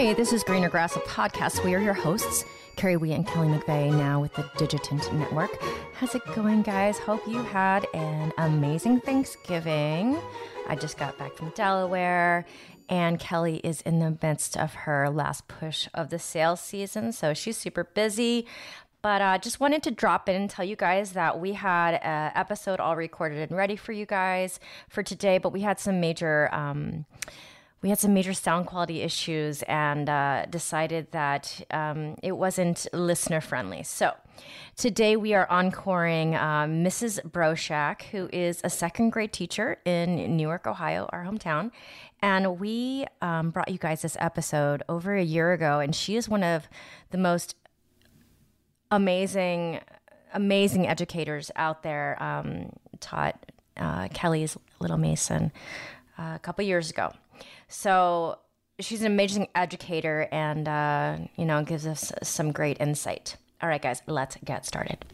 Hey, this is Greener Grass, a podcast. We are your hosts, Kerry Wee and Kelly McVeigh, now with the Digitent Network. How's it going, guys? Hope you had an amazing Thanksgiving. I just got back from Delaware, and Kelly is in the midst of her last push of the sales season, so she's super busy. But I uh, just wanted to drop in and tell you guys that we had an episode all recorded and ready for you guys for today, but we had some major. Um, we had some major sound quality issues and uh, decided that um, it wasn't listener friendly. So today we are encoring uh, Mrs. Broschak, who is a second grade teacher in Newark, Ohio, our hometown. And we um, brought you guys this episode over a year ago, and she is one of the most amazing, amazing educators out there. Um, taught uh, Kelly's Little Mason uh, a couple years ago. So she's an amazing educator and, uh, you know, gives us some great insight. All right, guys, let's get started.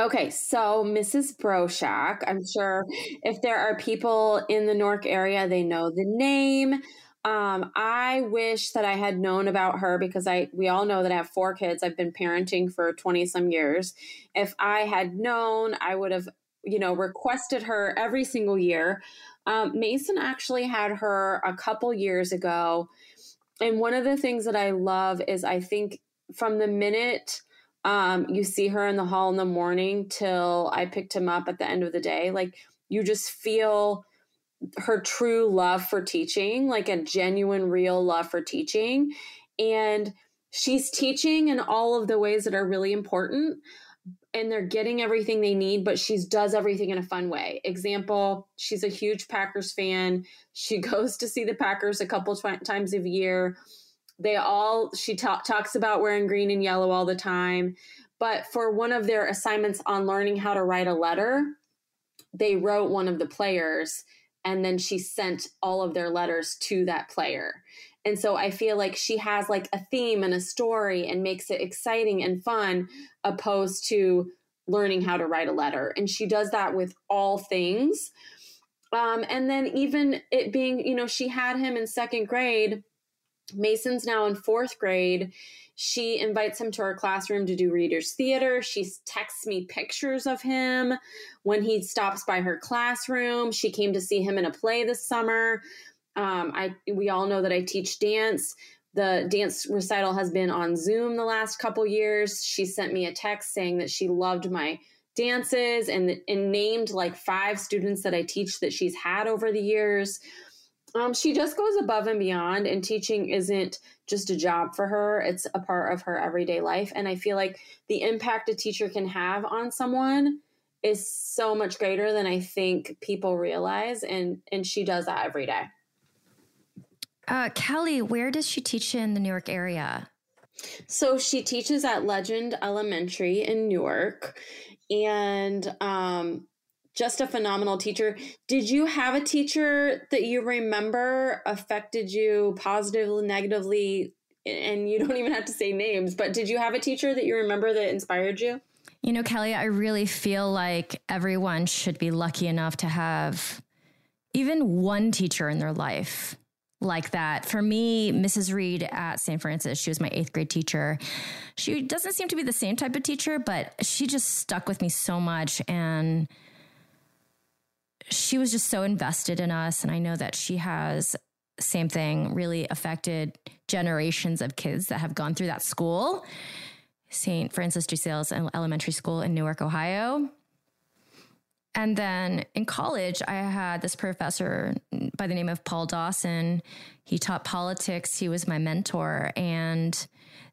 Okay, so Mrs. Broschak, I'm sure if there are people in the Newark area, they know the name. Um, I wish that I had known about her because I we all know that I have four kids. I've been parenting for 20 some years. If I had known, I would have you know, requested her every single year. Um, Mason actually had her a couple years ago. And one of the things that I love is I think from the minute um, you see her in the hall in the morning till I picked him up at the end of the day, like you just feel her true love for teaching, like a genuine, real love for teaching. And she's teaching in all of the ways that are really important and they're getting everything they need, but she does everything in a fun way. Example, she's a huge Packers fan. She goes to see the Packers a couple tw- times a year. They all, she ta- talks about wearing green and yellow all the time. But for one of their assignments on learning how to write a letter, they wrote one of the players and then she sent all of their letters to that player. And so I feel like she has like a theme and a story and makes it exciting and fun opposed to learning how to write a letter. And she does that with all things. Um, and then even it being, you know, she had him in second grade. Mason's now in fourth grade. She invites him to her classroom to do readers theater. She texts me pictures of him when he stops by her classroom. She came to see him in a play this summer. Um, I we all know that I teach dance. The dance recital has been on Zoom the last couple years. She sent me a text saying that she loved my dances and, and named like five students that I teach that she's had over the years. Um, she just goes above and beyond, and teaching isn't just a job for her, it's a part of her everyday life. And I feel like the impact a teacher can have on someone is so much greater than I think people realize. And, and she does that every day. Uh, Kelly, where does she teach in the Newark area? So she teaches at Legend Elementary in Newark and um, just a phenomenal teacher. Did you have a teacher that you remember affected you positively, negatively? And you don't even have to say names, but did you have a teacher that you remember that inspired you? You know, Kelly, I really feel like everyone should be lucky enough to have even one teacher in their life like that. For me, Mrs. Reed at St. Francis, she was my eighth grade teacher. She doesn't seem to be the same type of teacher, but she just stuck with me so much. And she was just so invested in us. And I know that she has, same thing, really affected generations of kids that have gone through that school. St. Francis de Sales Elementary School in Newark, Ohio. And then in college, I had this professor by the name of Paul Dawson. He taught politics, he was my mentor. And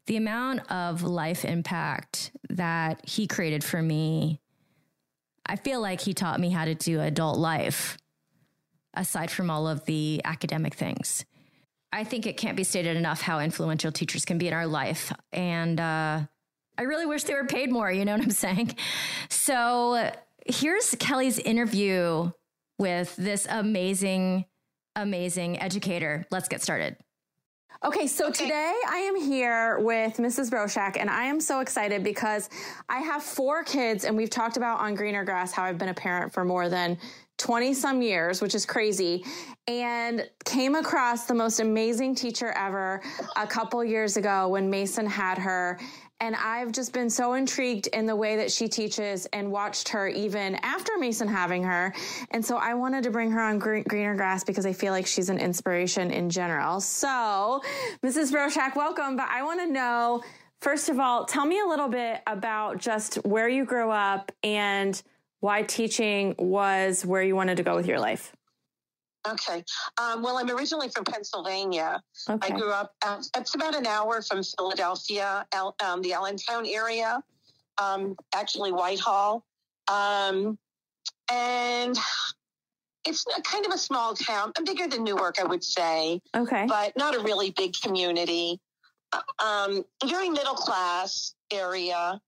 the amount of life impact that he created for me, I feel like he taught me how to do adult life aside from all of the academic things. I think it can't be stated enough how influential teachers can be in our life. And uh, I really wish they were paid more, you know what I'm saying? So, here's Kelly's interview with this amazing, amazing educator. Let's get started. Okay, so okay. today I am here with Mrs. Broschak, and I am so excited because I have four kids, and we've talked about on Greener Grass how I've been a parent for more than 20 some years, which is crazy, and came across the most amazing teacher ever a couple years ago when Mason had her. And I've just been so intrigued in the way that she teaches and watched her even after Mason having her. And so I wanted to bring her on Greener Grass because I feel like she's an inspiration in general. So, Mrs. Broschak, welcome. But I want to know, first of all, tell me a little bit about just where you grew up and why teaching was where you wanted to go with your life. Okay. Um, well, I'm originally from Pennsylvania. Okay. I grew up, uh, it's about an hour from Philadelphia, um, the Allentown area, um, actually Whitehall. Um, and it's kind of a small town, bigger than Newark, I would say. Okay. But not a really big community. Um, very middle class area.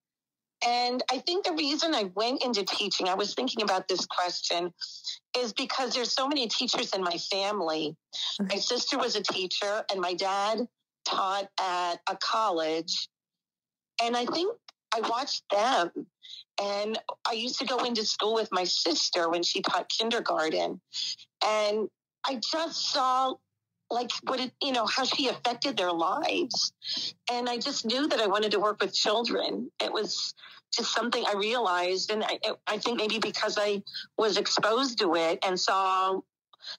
And I think the reason I went into teaching, I was thinking about this question, is because there's so many teachers in my family. My mm-hmm. sister was a teacher, and my dad taught at a college. And I think I watched them. And I used to go into school with my sister when she taught kindergarten. And I just saw like what it, you know, how she affected their lives. And I just knew that I wanted to work with children. It was just something I realized. And I, I think maybe because I was exposed to it and saw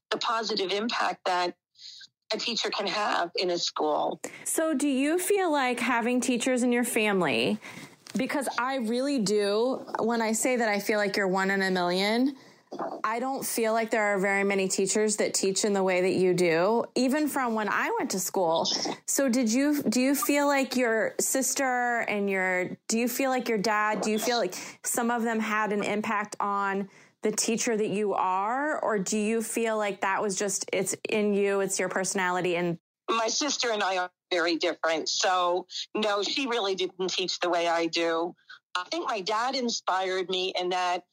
the positive impact that a teacher can have in a school. So, do you feel like having teachers in your family? Because I really do, when I say that I feel like you're one in a million, I don't feel like there are very many teachers that teach in the way that you do, even from when I went to school. So did you do you feel like your sister and your do you feel like your dad, do you feel like some of them had an impact on the teacher that you are or do you feel like that was just it's in you, it's your personality and my sister and I are very different. So no, she really didn't teach the way I do. I think my dad inspired me in that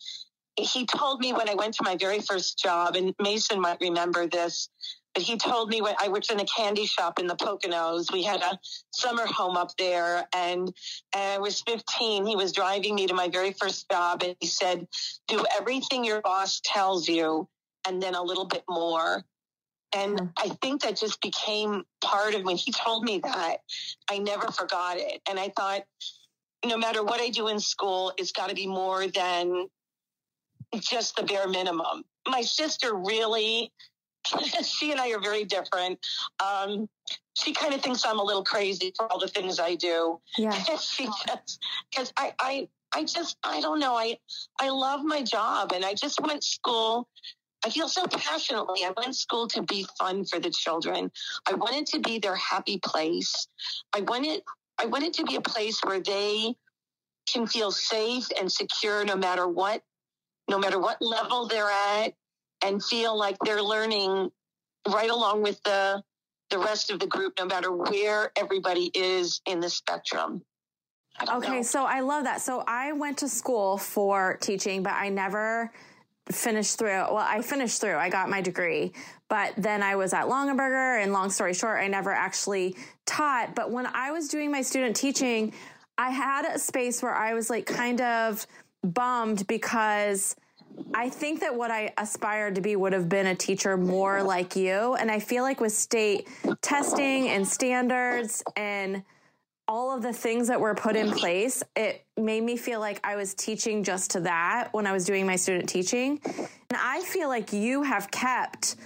he told me when I went to my very first job, and Mason might remember this, but he told me when I worked in a candy shop in the Poconos. We had a summer home up there, and, and I was 15. He was driving me to my very first job, and he said, Do everything your boss tells you, and then a little bit more. And hmm. I think that just became part of when he told me that. I never forgot it. And I thought, no matter what I do in school, it's got to be more than just the bare minimum. My sister really, she and I are very different. Um, she kind of thinks I'm a little crazy for all the things I do. Yeah. she just, because I, I, I just, I don't know. I, I love my job and I just went school. I feel so passionately. I went school to be fun for the children. I wanted to be their happy place. I wanted, I wanted to be a place where they can feel safe and secure no matter what no matter what level they're at, and feel like they're learning right along with the the rest of the group, no matter where everybody is in the spectrum. Okay, know. so I love that. So I went to school for teaching, but I never finished through. Well, I finished through. I got my degree, but then I was at Longaberger, and long story short, I never actually taught. But when I was doing my student teaching, I had a space where I was like kind of bummed because I think that what I aspired to be would have been a teacher more like you. And I feel like with state testing and standards and all of the things that were put in place, it made me feel like I was teaching just to that when I was doing my student teaching. And I feel like you have kept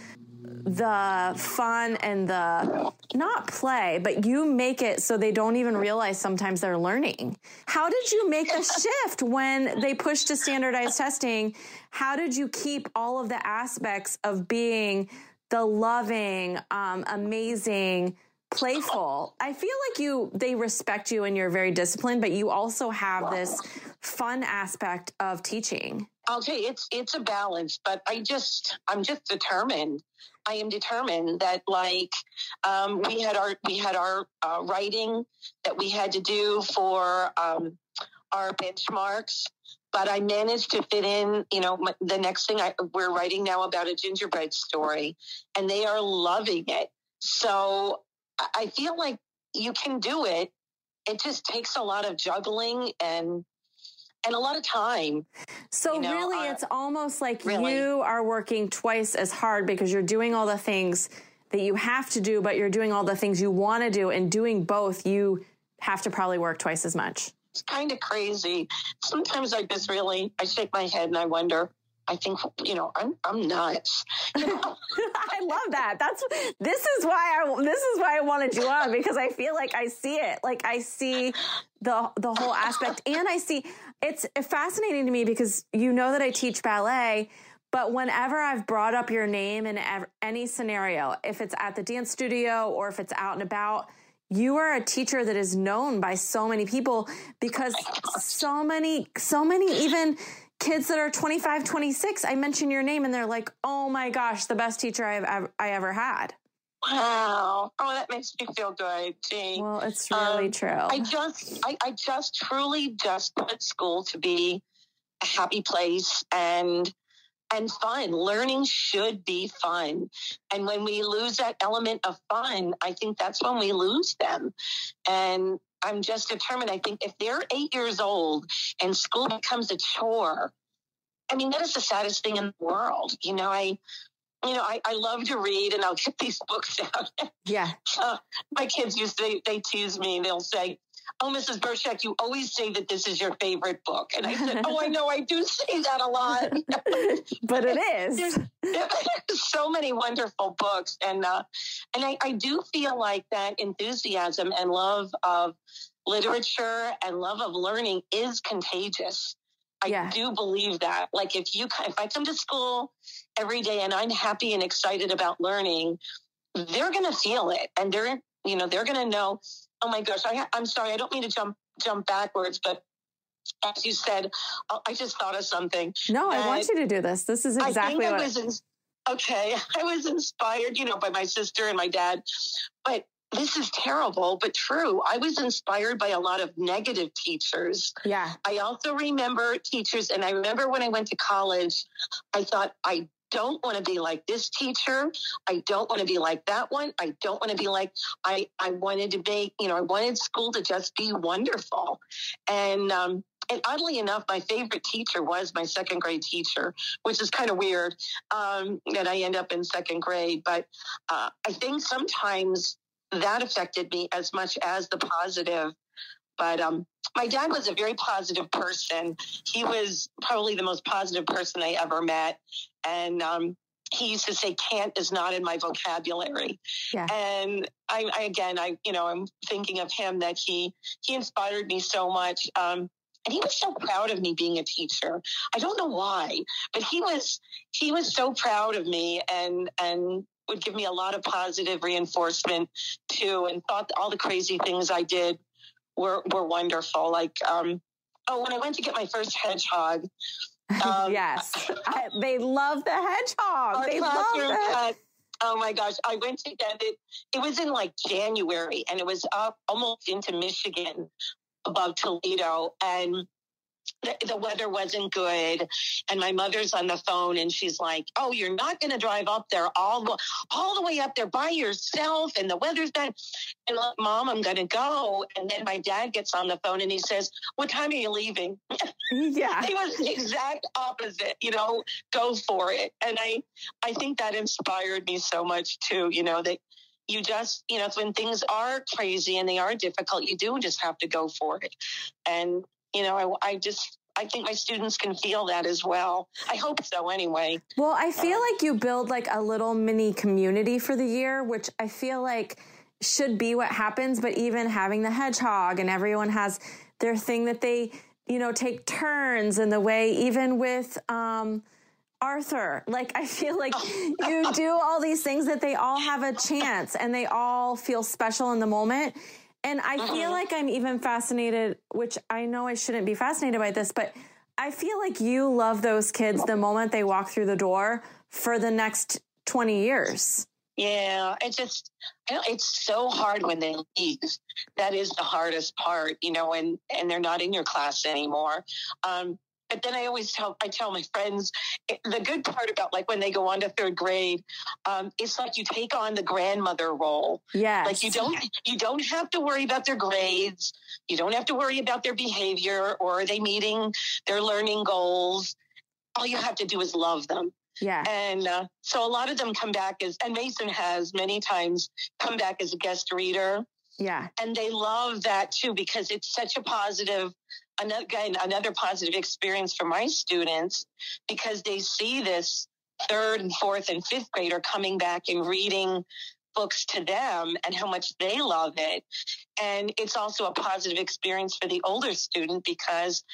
the fun and the not play, but you make it so they don't even realize sometimes they're learning. How did you make the shift when they pushed to standardized testing? How did you keep all of the aspects of being the loving, um, amazing, playful? I feel like you they respect you and you're very disciplined, but you also have this fun aspect of teaching. I'll tell you, it's it's a balance, but I just I'm just determined I am determined that like um, we had our we had our uh, writing that we had to do for um, our benchmarks, but I managed to fit in. You know, my, the next thing I, we're writing now about a gingerbread story, and they are loving it. So I feel like you can do it. It just takes a lot of juggling and and a lot of time. So you know, really, uh, it's almost like really. you are working twice as hard because you're doing all the things that you have to do, but you're doing all the things you want to do, and doing both, you have to probably work twice as much. It's kind of crazy. Sometimes I just really I shake my head and I wonder I think you know I'm I'm nuts. I love that. That's this is why I this is why I wanted you on because I feel like I see it. Like I see the the whole aspect, and I see it's fascinating to me because you know that I teach ballet. But whenever I've brought up your name in any scenario, if it's at the dance studio or if it's out and about, you are a teacher that is known by so many people because so many, so many even kids that are 25, 26, I mention your name and they're like, oh my gosh, the best teacher I've I ever had. Wow. Oh, that makes me feel good. Gee. Well, it's really um, true. I just, I, I just truly just want school to be a happy place and and fun. Learning should be fun. And when we lose that element of fun, I think that's when we lose them. And I'm just determined. I think if they're eight years old and school becomes a chore, I mean, that is the saddest thing in the world. You know, I, you know, I, I love to read and I'll get these books out. Yeah. Uh, my kids used to, they, they tease me. and They'll say, Oh, Mrs. Broschak, you always say that this is your favorite book. And I said, Oh, I know I do say that a lot. but it is. There's, there's, so many wonderful books. And uh, and I, I do feel like that enthusiasm and love of literature and love of learning is contagious. I yeah. do believe that. Like if you if I come to school every day and I'm happy and excited about learning, they're going to feel it and they're you know they're going to know oh my gosh, I, I'm sorry, I don't mean to jump jump backwards, but as you said, I just thought of something. No, I want you to do this. This is exactly I what I was. In, okay, I was inspired, you know, by my sister and my dad, but this is terrible, but true. I was inspired by a lot of negative teachers. Yeah. I also remember teachers, and I remember when I went to college, I thought, I don't want to be like this teacher. I don't want to be like that one. I don't want to be like I. I wanted to be, you know, I wanted school to just be wonderful, and um, and oddly enough, my favorite teacher was my second grade teacher, which is kind of weird um, that I end up in second grade. But uh, I think sometimes that affected me as much as the positive. But um, my dad was a very positive person. He was probably the most positive person I ever met. And um, he used to say can't is not in my vocabulary. Yeah. and I, I, again i you know i'm thinking of him that he he inspired me so much um, and he was so proud of me being a teacher. I don't know why but he was he was so proud of me and and would give me a lot of positive reinforcement too and thought all the crazy things i did were were wonderful. Like um oh when i went to get my first hedgehog um, yes, I, they love the hedgehog. They love it. Oh my gosh, I went to get it. It was in like January, and it was up almost into Michigan, above Toledo, and the, the weather wasn't good and my mother's on the phone and she's like oh you're not going to drive up there all the all the way up there by yourself and the weather's bad. And like, mom i'm going to go. And then my dad gets on the phone and he says what time are you leaving? Yeah. He was the exact opposite you know go for it. And i i think that inspired me so much too you know that you just, you know, when things are crazy and they are difficult, you do just have to go for it. And you know, I, I just I think my students can feel that as well. I hope so anyway. Well, I feel uh, like you build like a little mini community for the year, which I feel like should be what happens. But even having the hedgehog and everyone has their thing that they, you know, take turns in the way, even with, um, Arthur, like I feel like you do all these things that they all have a chance and they all feel special in the moment. And I feel uh-huh. like I'm even fascinated, which I know I shouldn't be fascinated by this, but I feel like you love those kids the moment they walk through the door for the next 20 years. Yeah, it's just it's so hard when they leave. That is the hardest part, you know, and and they're not in your class anymore. Um, but then I always tell I tell my friends eh, the good part about like when they go on to third grade, um, it's like you take on the grandmother role. Yeah, like you don't you don't have to worry about their grades. You don't have to worry about their behavior or are they meeting their learning goals. All you have to do is love them. Yeah. And uh, so a lot of them come back as, and Mason has many times come back as a guest reader. Yeah. And they love that too because it's such a positive another again, another positive experience for my students because they see this third and fourth and fifth grader coming back and reading books to them and how much they love it. And it's also a positive experience for the older student because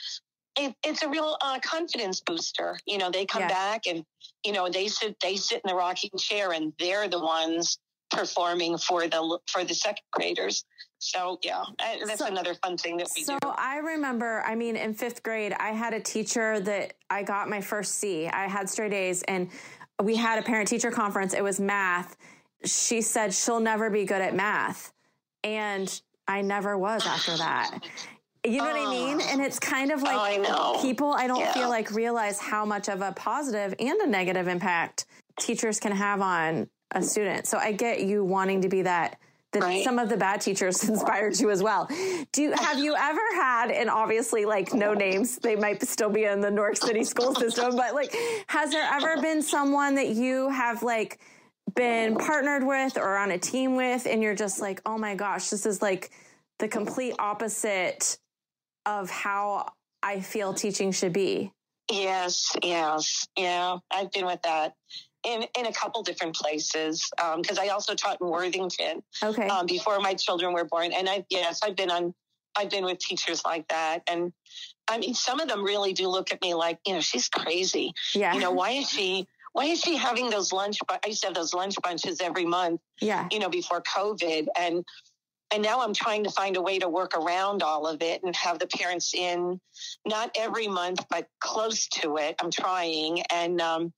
it, it's a real uh, confidence booster. You know, they come back and you know they sit they sit in the rocking chair and they're the ones performing for the for the second graders. So yeah, that's so, another fun thing that we so do. So I remember, I mean, in fifth grade, I had a teacher that I got my first C. I had straight A's, and we had a parent teacher conference. It was math. She said she'll never be good at math, and I never was after that. You know what I mean? Oh. And it's kind of oh, like I people I don't yeah. feel like realize how much of a positive and a negative impact teachers can have on a student. So I get you wanting to be that that right. some of the bad teachers inspired you as well. Do you, have you ever had, and obviously like no names, they might still be in the Newark City school system, but like, has there ever been someone that you have like been partnered with or on a team with, and you're just like, oh my gosh, this is like the complete opposite of how I feel teaching should be? Yes, yes, yeah, I've been with that in in a couple different places because um, I also taught in Worthington. Okay. Um, before my children were born, and I yes, I've been on. I've been with teachers like that, and I mean, some of them really do look at me like, you know, she's crazy. Yeah. You know, why is she? Why is she having those lunch? I used to have those lunch bunches every month. Yeah. You know, before COVID, and and now I'm trying to find a way to work around all of it and have the parents in, not every month, but close to it. I'm trying, and um,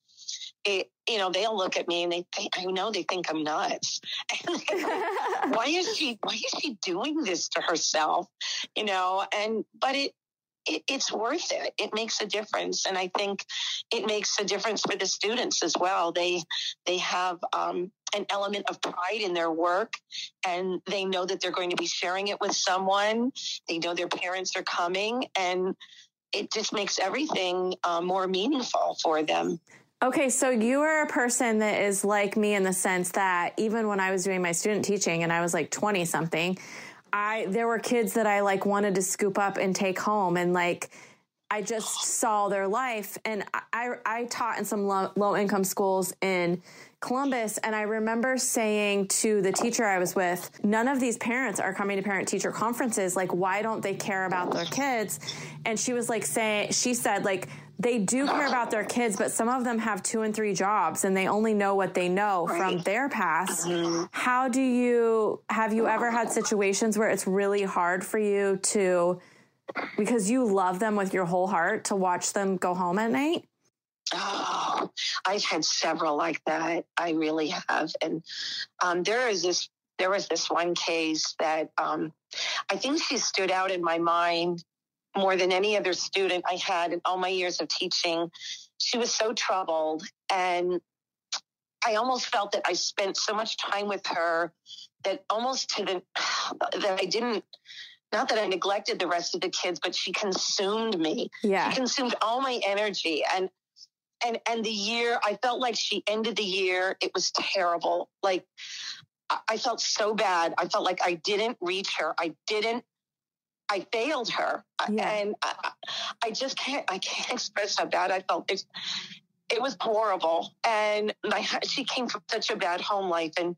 it, you know, they'll look at me and they think, I know they think I'm nuts. why is she, why is she doing this to herself? You know, and, but it, it, it's worth it. It makes a difference, and I think it makes a difference for the students as well. They they have um, an element of pride in their work, and they know that they're going to be sharing it with someone. They know their parents are coming, and it just makes everything uh, more meaningful for them. Okay, so you are a person that is like me in the sense that even when I was doing my student teaching and I was like 20 something, I there were kids that I like wanted to scoop up and take home and like I just saw their life and I I taught in some low, low income schools in Columbus and I remember saying to the teacher I was with, none of these parents are coming to parent teacher conferences like why don't they care about their kids? And she was like saying she said like they do care about their kids, but some of them have two and three jobs and they only know what they know right. from their past. Mm-hmm. How do you, have you ever had situations where it's really hard for you to, because you love them with your whole heart, to watch them go home at night? Oh, I've had several like that. I really have. And um, there is this, there was this one case that um, I think she stood out in my mind more than any other student I had in all my years of teaching. She was so troubled. And I almost felt that I spent so much time with her that almost to the, that I didn't, not that I neglected the rest of the kids, but she consumed me. Yeah. She consumed all my energy. And, and, and the year, I felt like she ended the year. It was terrible. Like, I felt so bad. I felt like I didn't reach her. I didn't I failed her, yeah. and I, I, just can't. I can't express how bad I felt. It, it was horrible, and my she came from such a bad home life, and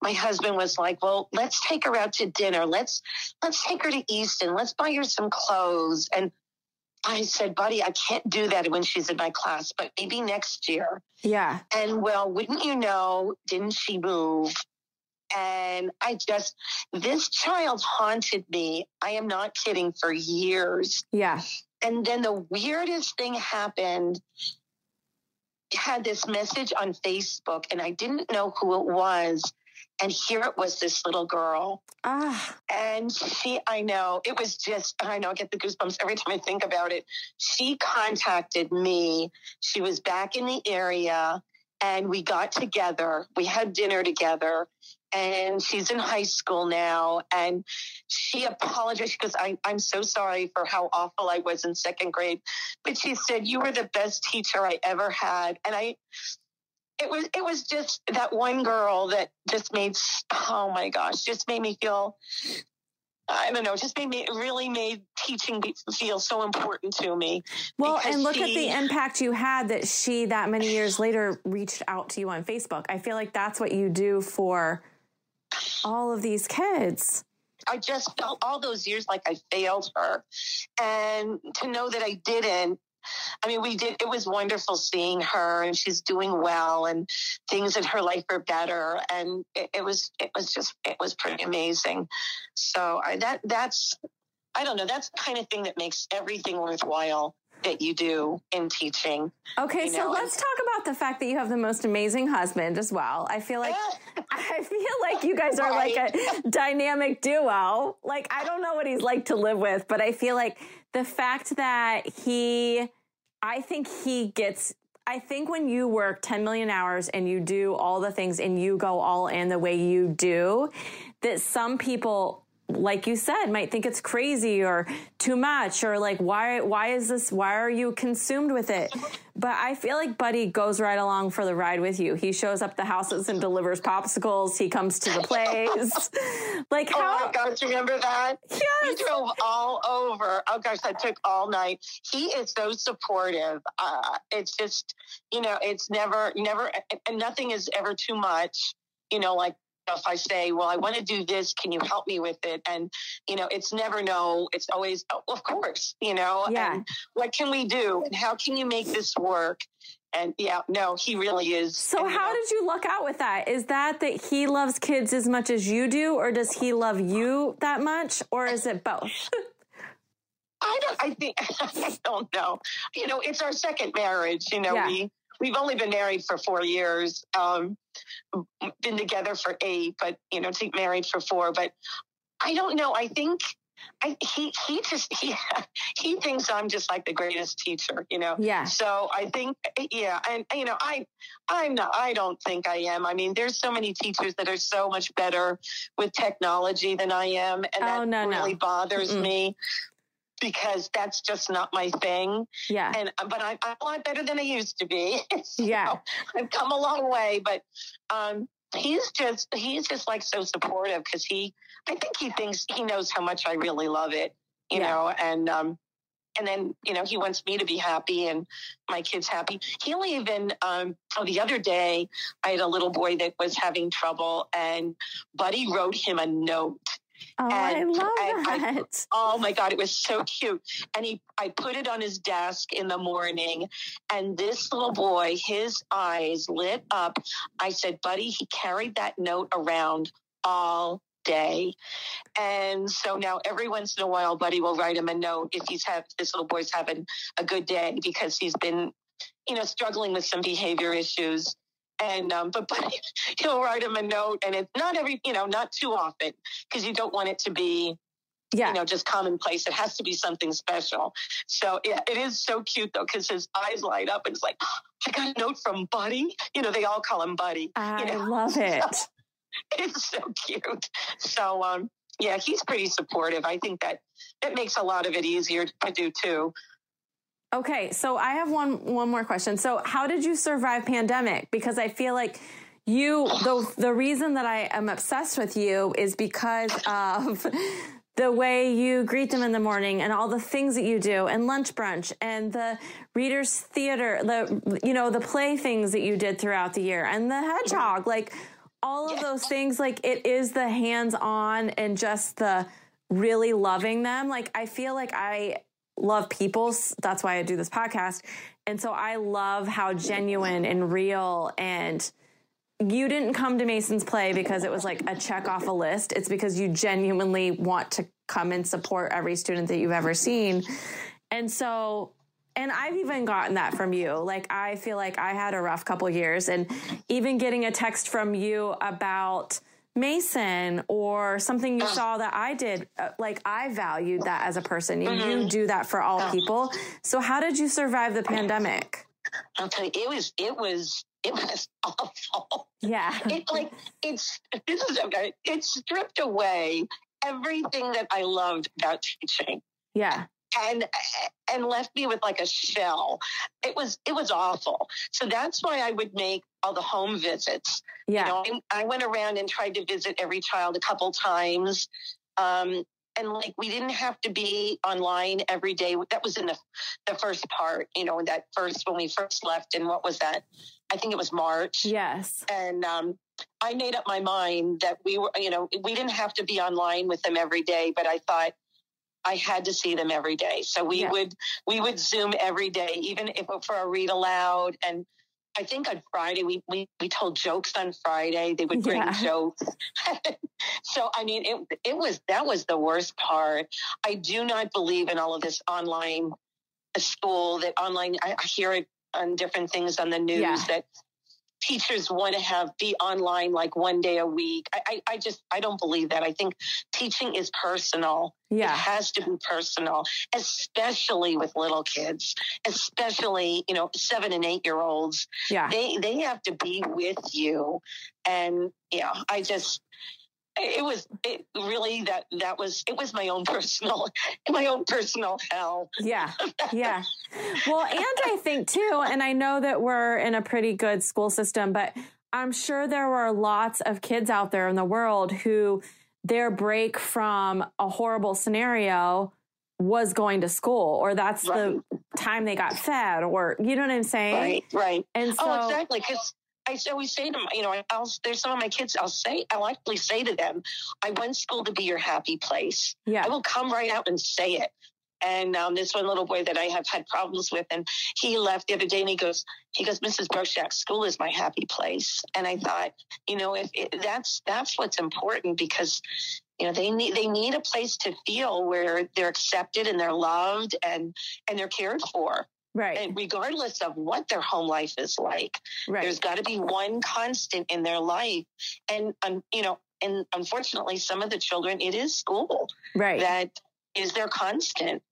my husband was like, "Well, let's take her out to dinner. Let's let's take her to Easton. Let's buy her some clothes." And I said, buddy, I can't do that when she's in my class, but maybe next year. Yeah. And well, wouldn't you know, didn't she move? And I just, this child haunted me. I am not kidding for years. Yeah. And then the weirdest thing happened. had this message on Facebook, and I didn't know who it was. And here it was this little girl. Ah. And she, I know, it was just, I know, I get the goosebumps every time I think about it. She contacted me. She was back in the area and we got together. We had dinner together and she's in high school now. And she apologized because I, I'm so sorry for how awful I was in second grade. But she said, You were the best teacher I ever had. And I, it was it was just that one girl that just made oh my gosh just made me feel I don't know, just made me really made teaching feel so important to me. Well, and look she, at the impact you had that she that many years later reached out to you on Facebook. I feel like that's what you do for all of these kids. I just felt all those years like I failed her. And to know that I didn't I mean, we did, it was wonderful seeing her and she's doing well and things in her life are better. And it, it was, it was just, it was pretty amazing. So I, that, that's, I don't know, that's the kind of thing that makes everything worthwhile that you do in teaching. Okay, so know, let's talk about the fact that you have the most amazing husband as well. I feel like I feel like you guys are right. like a dynamic duo. Like I don't know what he's like to live with, but I feel like the fact that he I think he gets I think when you work 10 million hours and you do all the things and you go all in the way you do, that some people like you said might think it's crazy or too much or like why why is this why are you consumed with it? But i feel like buddy goes right along for the ride with you. He shows up the houses and delivers popsicles. He comes to the plays like oh how, oh my gosh remember that? Yes. he drove all over. Oh gosh that took all night. He is so supportive. Uh, it's just you know it's never never and nothing is ever too much you know like if I say, well, I want to do this, can you help me with it? And, you know, it's never no, it's always, oh, of course, you know, yeah. and what can we do? And how can you make this work? And yeah, no, he really is. So and, how know, did you luck out with that? Is that that he loves kids as much as you do, or does he love you that much, or is it both? I don't, I think, I don't know. You know, it's our second marriage, you know, yeah. we, we've only been married for four years. Um, been together for eight, but you know, to married for four. But I don't know. I think I, he he just he he thinks I'm just like the greatest teacher, you know. Yeah. So I think yeah, and you know I I'm not I don't think I am. I mean, there's so many teachers that are so much better with technology than I am, and oh, that no, really no. bothers Mm-mm. me because that's just not my thing. Yeah. And but I, am a lot better than I used to be. so yeah. I've come a long way, but um, he's just he's just like so supportive because he I think he thinks he knows how much I really love it, you yeah. know, and um and then you know he wants me to be happy and my kids happy he'll even um oh the other day i had a little boy that was having trouble and buddy wrote him a note Oh, and, I love that. I, oh my God, it was so cute. And he, I put it on his desk in the morning, and this little boy, his eyes lit up. I said, Buddy, he carried that note around all day. And so now every once in a while, Buddy will write him a note if he's have this little boy's having a good day because he's been, you know, struggling with some behavior issues and um, but but he'll write him a note, and it's not every you know not too often because you don't want it to be yeah. you know, just commonplace. It has to be something special. So it, it is so cute though, because his eyes light up and it's like, oh, I got a note from Buddy. You know, they all call him Buddy. I you know? love it. So, it's so cute. So um, yeah, he's pretty supportive. I think that it makes a lot of it easier to do too. Okay, so I have one one more question. So, how did you survive pandemic? Because I feel like you the the reason that I am obsessed with you is because of the way you greet them in the morning and all the things that you do and lunch brunch and the readers theater the you know the play things that you did throughout the year and the hedgehog mm-hmm. like all of those things like it is the hands on and just the really loving them like i feel like i love people. That's why I do this podcast. And so I love how genuine and real and you didn't come to Mason's play because it was like a check off a list. It's because you genuinely want to come and support every student that you've ever seen. And so and I've even gotten that from you. Like I feel like I had a rough couple years and even getting a text from you about Mason or something you saw that I did, uh, like I valued that as a person. And Mm-hmm. you do that for all people. So how did you survive the pandemic? I'll tell you, it was, it was, it was awful. Yeah. It like it's this is okay. It stripped away everything that I loved about teaching. Yeah. And and left me with like a shell. It was it was awful. So that's why I would make all the home visits. Yeah. You know, I, I went around and tried to visit every child a couple times. Um, and like we didn't have to be online every day. That was in the the first part, you know, that first when we first left. And what was that? I think it was March. Yes. And um, I made up my mind that we were, you know, we didn't have to be online with them every day, but I thought I had to see them every day. So we Yeah. would we would Zoom every day, even if for a read aloud. And I think on Friday we we, we told jokes on Friday. They would bring Yeah. jokes. so I mean, it it was that was the worst part. I do not believe in all of this online uh, school. That online, I, I hear it on different things on the news Yeah. that teachers want to have be online like one day a week. I, I, I just I don't believe that. I think teaching is personal. Yeah. It has to be personal, especially with little kids, especially, you know, seven and eight year olds. Yeah. They they have to be with you. And yeah, I just it was it really that that was it was my own personal my own personal hell. Yeah. Yeah. Well, and I think too, and I know that we're in a pretty good school system, but I'm sure there were lots of kids out there in the world who their break from a horrible scenario was going to school or that's the time they got fed or you know what I'm saying? Right, right. And oh, so oh, exactly. Because I always say to them, you know, I'll, there's some of my kids, I'll say, I'll actually say to them, I want school to be your happy place. yeah. I will come right out and say it. And um, this one little boy that I have had problems with, and he left the other day, and he goes, he goes, Mrs. Broschak, school is my happy place. And I thought, you know, if it, that's that's what's important because, you know, they need they need a place to feel where they're accepted and they're loved and and they're cared for, Right. and regardless of what their home life is like. Right. There's got to be one constant in their life, and um, you know, and unfortunately, some of the children, it is school Right. that is their constant.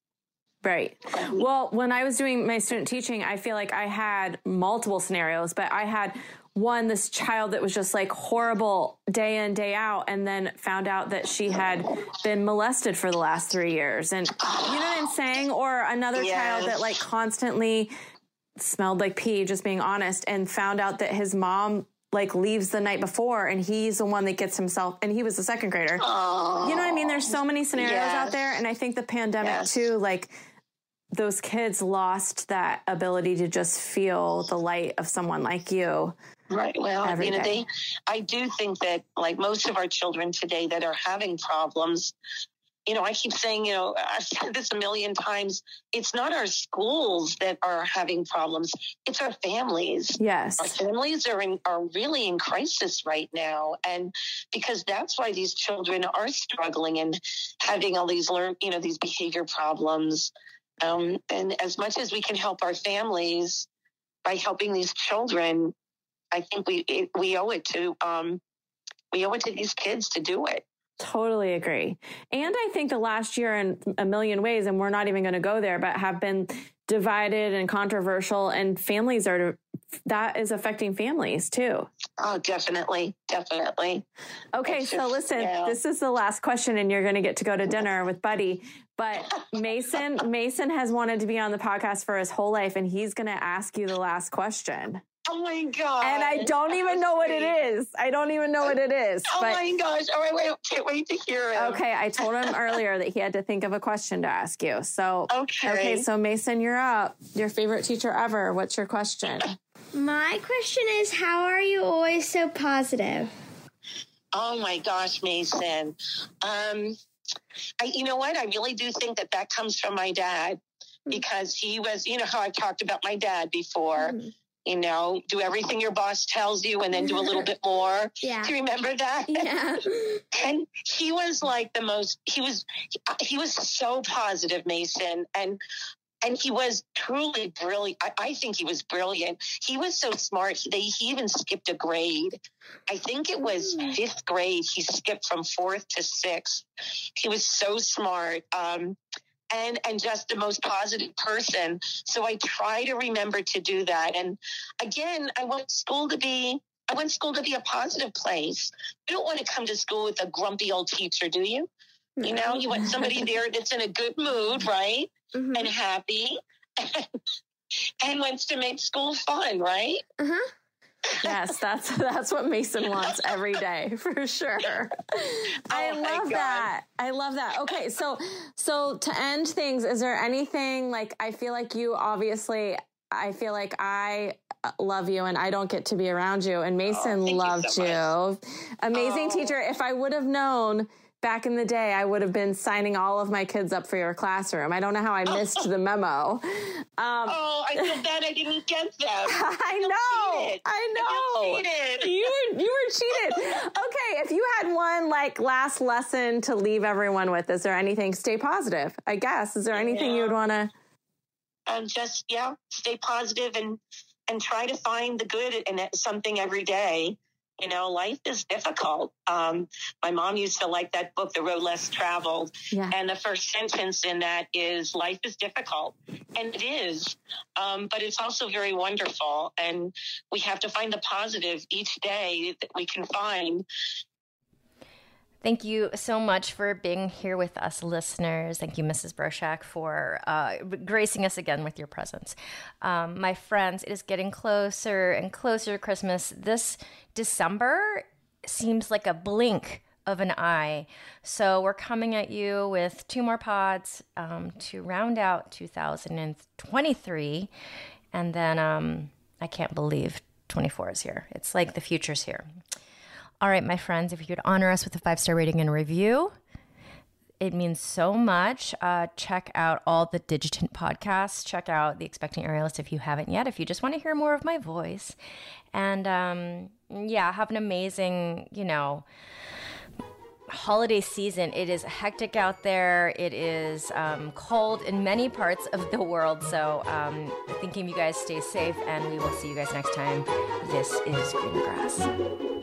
Right. Well, when I was doing my student teaching, I feel like I had multiple scenarios, but I had one, this child that was just like horrible day in, day out, and then found out that she had been molested for the last three years. And you know what I'm saying? Or another child that like constantly smelled like pee, just being honest, and found out that his mom like leaves the night before and he's the one that gets himself and he was a second grader. Oh, You know what I mean? There's so many scenarios out there. And I think the pandemic Yes. too, like those kids lost that ability to just feel the light of someone like you. right. Well, you know, day. I do think that, like most of our children today that are having problems, you know, I keep saying, you know, I've said this a million times. It's not our schools that are having problems; it's our families. Yes, our families are in, are really in crisis right now, and because that's why these children are struggling and having all these learn, you know, these behavior problems. Um, and as much as we can help our families by helping these children, I think we it, we owe it to um, we owe it to these kids to do it. Totally agree. And I think the last year in a million ways, and we're not even going to go there, but have been divided and controversial, and families are that is affecting families too. Oh, definitely, definitely. Okay, so listen, yeah. this is the last question, and you're going to get to go to dinner with Buddy. But Mason, Mason has wanted to be on the podcast for his whole life, and he's going to ask you the last question. Oh my god! And I don't even know what it is. I don't even know what it is. Oh But my gosh! All right, wait, can't wait to hear it. okay, I told him earlier that he had to think of a question to ask you. So Okay. okay, so Mason, you're up. Your favorite teacher ever. What's your question? My question is how are you always so positive? Oh my gosh, Mason. Um, I, you know what? I really do think that that comes from my dad because he was, you know, how I've talked about my dad before. Mhm. You know, do everything your boss tells you and then do a little bit more. Yeah. Do you remember that? Yeah. and he was like the most he was he was so positive mason and and he was truly brilliant. I, I, think he was brilliant. He was so smart. They, he even skipped a grade. I think it was mm. fifth grade. He skipped from fourth to sixth. He was so smart. Um, and and just the most positive person. So I try to remember to do that. And again, I want school to be I want school to be a positive place. You don't want to come to school with a grumpy old teacher, do you? You know, you want somebody there that's in a good mood, right? Mm-hmm. And happy and wants to make school fun, right? Uh-huh. yes, that's that's what Mason wants every day for sure. I oh love that. I love that. Okay, so so to end things, is there anything like I feel like you obviously I feel like I uh, love you and I don't get to be around you and Mason oh, loved you, so you. Amazing oh. teacher. If I would have known back in the day, I would have been signing all of my kids up for your classroom. I don't know how I missed the memo. Um, oh, I feel bad I didn't get them. I know. I know. You were you were cheated. okay, if you had one like last lesson to leave everyone with, is there anything? Stay positive. I guess. Is there anything yeah. you would want to? Um, just yeah, stay positive and and try to find the good in something every day you know, life is difficult. Um, my mom used to like that book, The Road Less Traveled. Yeah. And the first sentence in that is life is difficult. And it is. Um, but it's also very wonderful. And we have to find the positive each day that we can find Thank you so much for being here with us, listeners. Thank you, Mrs. Broschak, for uh, gracing us again with your presence. Um, my friends, it is getting closer and closer to Christmas. This December seems like a blink of an eye. So we're coming at you with two more pods um, to round out 2023. And then um, I can't believe 24 is here. It's like the future's here. All right, my friends, if you could honor us with a five star rating and review, it means so much. Uh, check out all the Digitent podcasts. Check out the Expecting Aerialist if you haven't yet. If you just want to hear more of my voice, and um, yeah, have an amazing, you know, holiday season. It is hectic out there. It is um, cold in many parts of the world. So, um, thinking you guys stay safe, and we will see you guys next time. This is Green Grass.